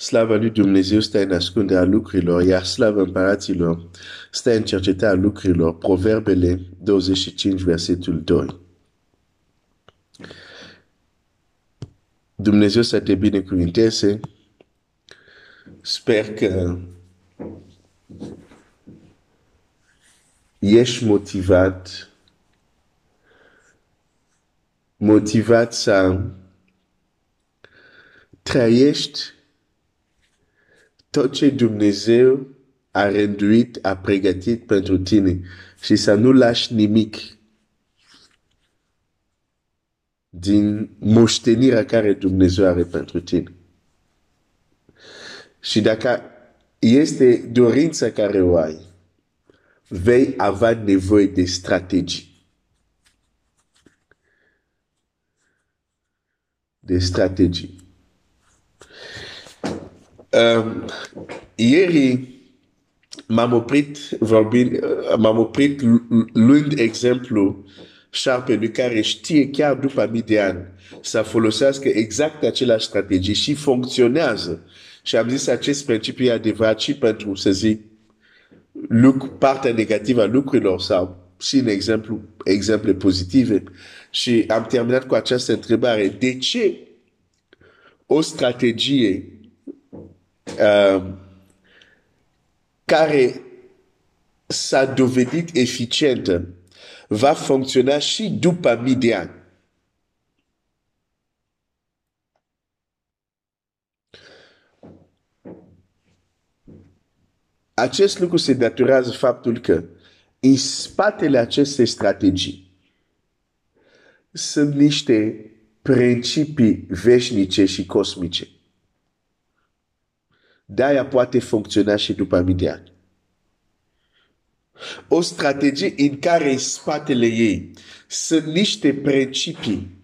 Slava lui Dumnezeu stă în ascunderea lucrurilor, iar slava împăraților stă în cercetarea lucrurilor. Proverbele 25, versetul 2. Dumnezeu să te binecuvinteze. Sper că ești motivat motivat să trăiești tot ce Dumnezeu a rânduit, a pregătit pentru tine și să nu lași nimic din moștenirea care Dumnezeu are pentru tine. Și dacă este dorința care o ai, vei avea nevoie de strategii. De strategii. Um, ieri m-am oprit vorbind, m-am oprit luând exemplu șarpelui care știe chiar după mii de ani să folosească exact aceleași strategii și funcționează. Și am zis acest principiu e adevărat și pentru, să zic, lucru, partea negativă a lucrurilor sau și în exemplu, exemple pozitive. Și am terminat cu această întrebare. De ce o strategie uh, care s-a dovedit eficientă va funcționa și după mii de ani? Acest lucru se datorează faptul că în spatele acestei strategii sunt niște principii veșnice și cosmice. De-aia poate funcționa și după mii de ani. O strategie în care în spatele ei sunt niște principii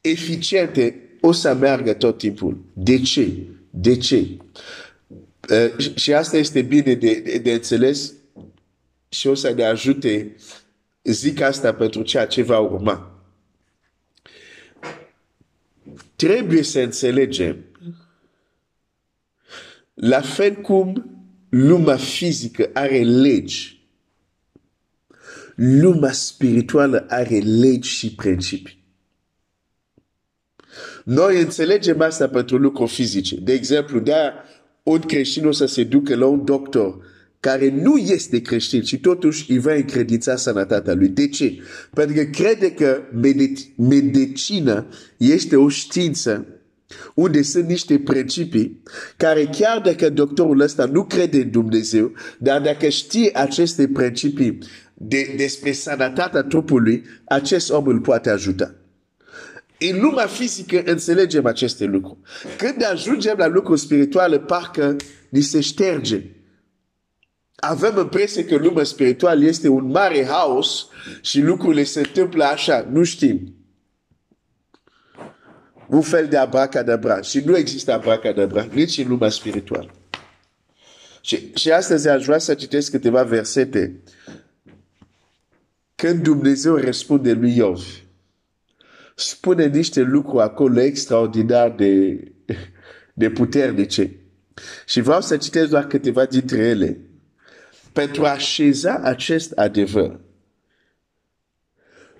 eficiente o să meargă tot timpul. De ce? De ce? Uh, și asta este bine de, de, de înțeles și o să ne ajute zic asta pentru ceea ce va urma. Trebuie să înțelegem la fel cum lumea fizică are legi, lumea spirituală are legi și principii. Noi înțelegem asta pentru lucruri fizice. De exemplu, de un creștin o să se ducă la un doctor care nu este creștin și totuși îi va încredința sănătatea lui. De ce? Pentru că crede că medicina este o știință unde sunt niște principii care chiar dacă doctorul ăsta nu crede în Dumnezeu, dar dacă știe aceste principii de, despre sănătatea trupului, acest om îl poate ajuta. În lumea fizică înțelegem aceste lucruri. Când ajungem la lucruri spirituale, parcă ni se șterge. Avem impresia că lumea spirituală este un mare haos și lucrurile se întâmplă așa. Nu știm. Un fel de abracadabra. Și nu există abracadabra, nici în lumea spirituală. Și, și astăzi aș vrea să citesc câteva versete. Când Dumnezeu răspunde lui Iov, spune niște lucruri acolo extraordinar de, de puternice. Și vreau să citesc doar câteva dintre ele. Pentru a așeza acest adevăr.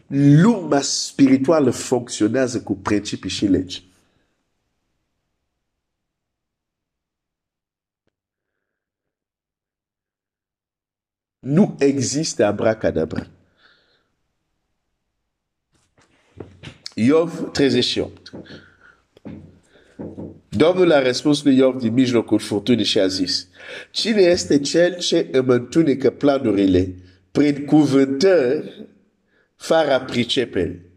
Lumea spirituală funcționează cu principii și legi. Nu există abracadabra. Iov 38. Domnul a răspuns lui Iov din mijlocul furtunii și a zis, Cine este cel ce îmi întunecă planurile prin cuvântări fără pricepere?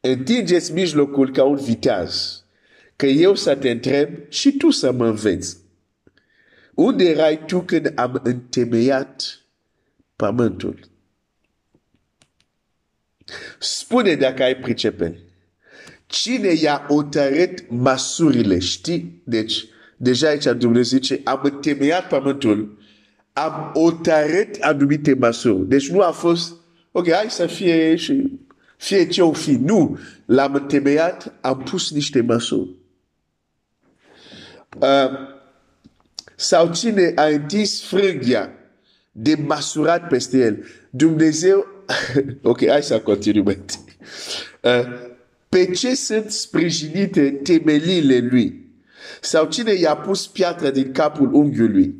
Întingeți mijlocul ca un viteaz, că eu să te întreb și tu să mă înveți. Unde erai tu când am întemeiat pământul? Spune dacă ai pricepere. Cine i-a otărât măsurile? Știi? Deci, deja aici Dumnezeu zice, am întemeiat pământul, am otărât anumite măsuri. Deci nu a fost, ok, hai să fie și Fie ce o fi, nu. L-am întemeiat, am pus niște măsuri. Uh, sau cine a întins frânghia de măsurat peste el. Dumnezeu, ok, hai să continuăm. Uh, pe ce sunt sprijinite temeliile lui? Sau cine i-a pus piatra din capul unghiului?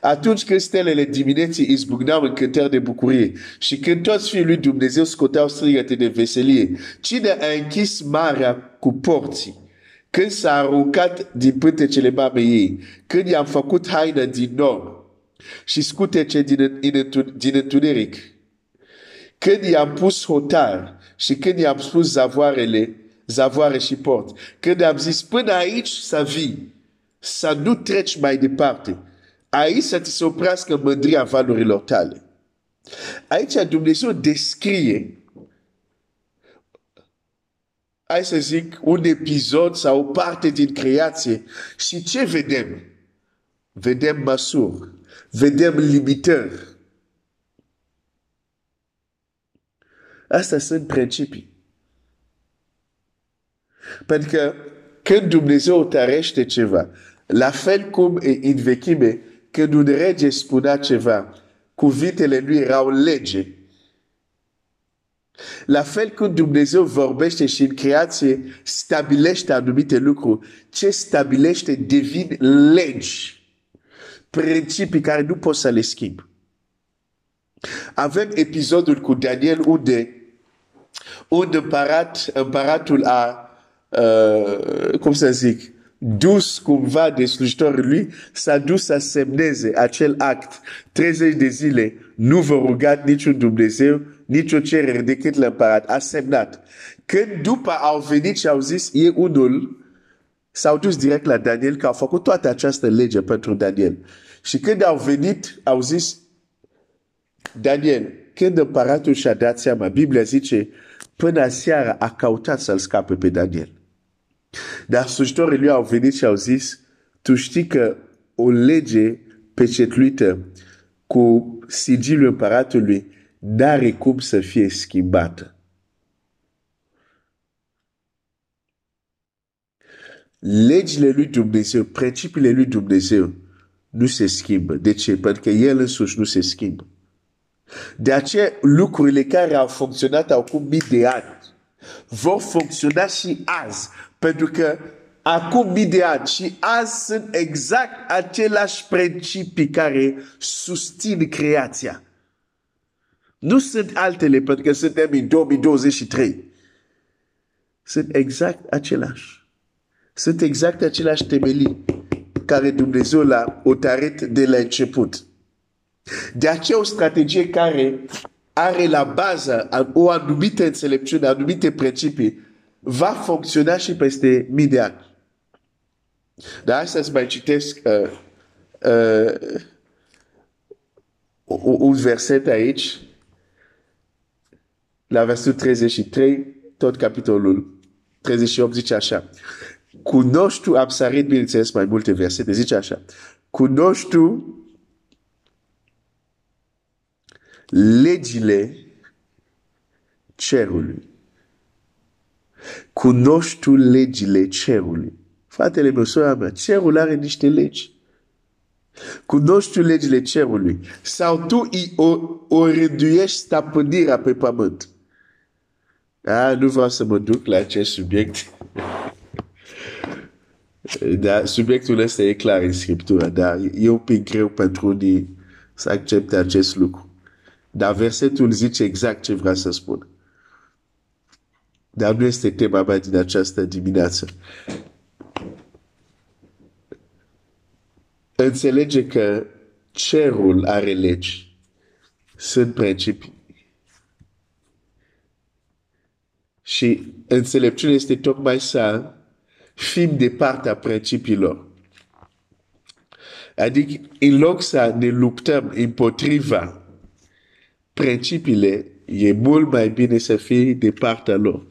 Atunci când stelele dimineții izbucneau în cântări de bucurie și când toți fiii lui Dumnezeu scoteau strigăte de veselie, cine a închis marea cu porții? Când s-a aruncat din pântecele mamei ei, când i-am făcut haină din nor și scutece din, din, din întuneric, când i-am pus hotar și când i-am spus zavoarele, zavoare și port, când am zis până aici să vii, să nu treci mai departe, aici să ți se oprească mândria valurilor tale. Aici Dumnezeu descrie hai să zic, un episod sau o parte din creație și ce vedem? Vedem măsuri, vedem limitări. Astea sunt principii. Pentru că când Dumnezeu tărește ceva, la fel cum în vechime, când un rege spunea ceva, cuvintele lui erau lege. La fel cum Dumnezeu vorbește și în creație stabilește anumite lucruri, ce stabilește devin legi, principii care nu poți să le schimbi. Avem episodul cu Daniel unde unde împărat, împăratul a, uh, cum să zic, dus cumva de slujitorul lui, s-a dus să semneze acel act 30 de zile, nu vă rugat niciun Dumnezeu, nicio cerere decât l'împărat. A semnat. Când după au venit și au zis, e unul, s-au dus direct la Daniel, că au făcut toată această lege pentru Daniel. Și când au venit, au zis, Daniel, când împăratul și-a dat seama, Biblia zice, până seara a căutat să-l scape pe Daniel. Dar slujitorii lui au venit și au zis, tu știi că o lege pecetluită cu sigilul împăratului n-are cum să fie schimbată. Legile lui Dumnezeu, principiile lui Dumnezeu nu se schimbă. De ce? Pentru că El însuși nu se schimbă. De aceea lucrurile care au funcționat acum mii de ani vor funcționa și azi. Pentru că acum mii de ani și azi sunt exact aceleași principii care susțin creația. Nu sunt altele pentru că suntem în 2023. Sunt exact același. Sunt exact aceleași temelii care Dumnezeu l-a otarit de la început. De aceea o strategie care are la bază o anumită înțelepciune, anumite principii, va funcționa și peste mii de ani. Dar astăzi mai citesc uh, uh, un verset aici, la versetul 33, tot capitolul 38 zice așa. Cunoști tu, am sărit, bineînțeles, mai multe versete, zice așa. Cunoști tu legile cerului. Cunoști tu legile cerului. Fratele meu, sora mea, cerul are niște legi. Cunoști tu legile cerului. Sau tu o, o rânduiești stăpânirea pe pământ. Ah, nu vreau să mă duc la acest subiect. Dar subiectul ăsta e clar în Scriptură, dar e un pic greu pentru unii să accepte acest lucru. Dar versetul zice exact ce vrea să spun. Dar nu este tema mea din această dimineață. Înțelege că cerul are legi. Sunt principii. Și înțelepciunea este tocmai să fim de partea principiilor. Adică, în loc să ne luptăm împotriva principiile, e mult mai bine să fii de partea lor.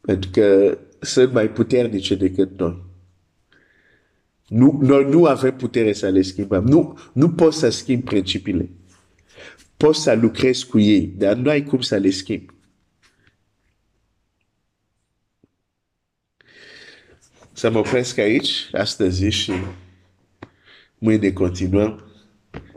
Pentru că sunt mai puternice decât noi. Nu, noi nu avem putere să le schimbăm. Nu, nu poți să schimbi principiile. poți să lucrezi cu ei, dar nu ai cum să le schimbi. Să mă opresc aici, astăzi și mâine continuăm.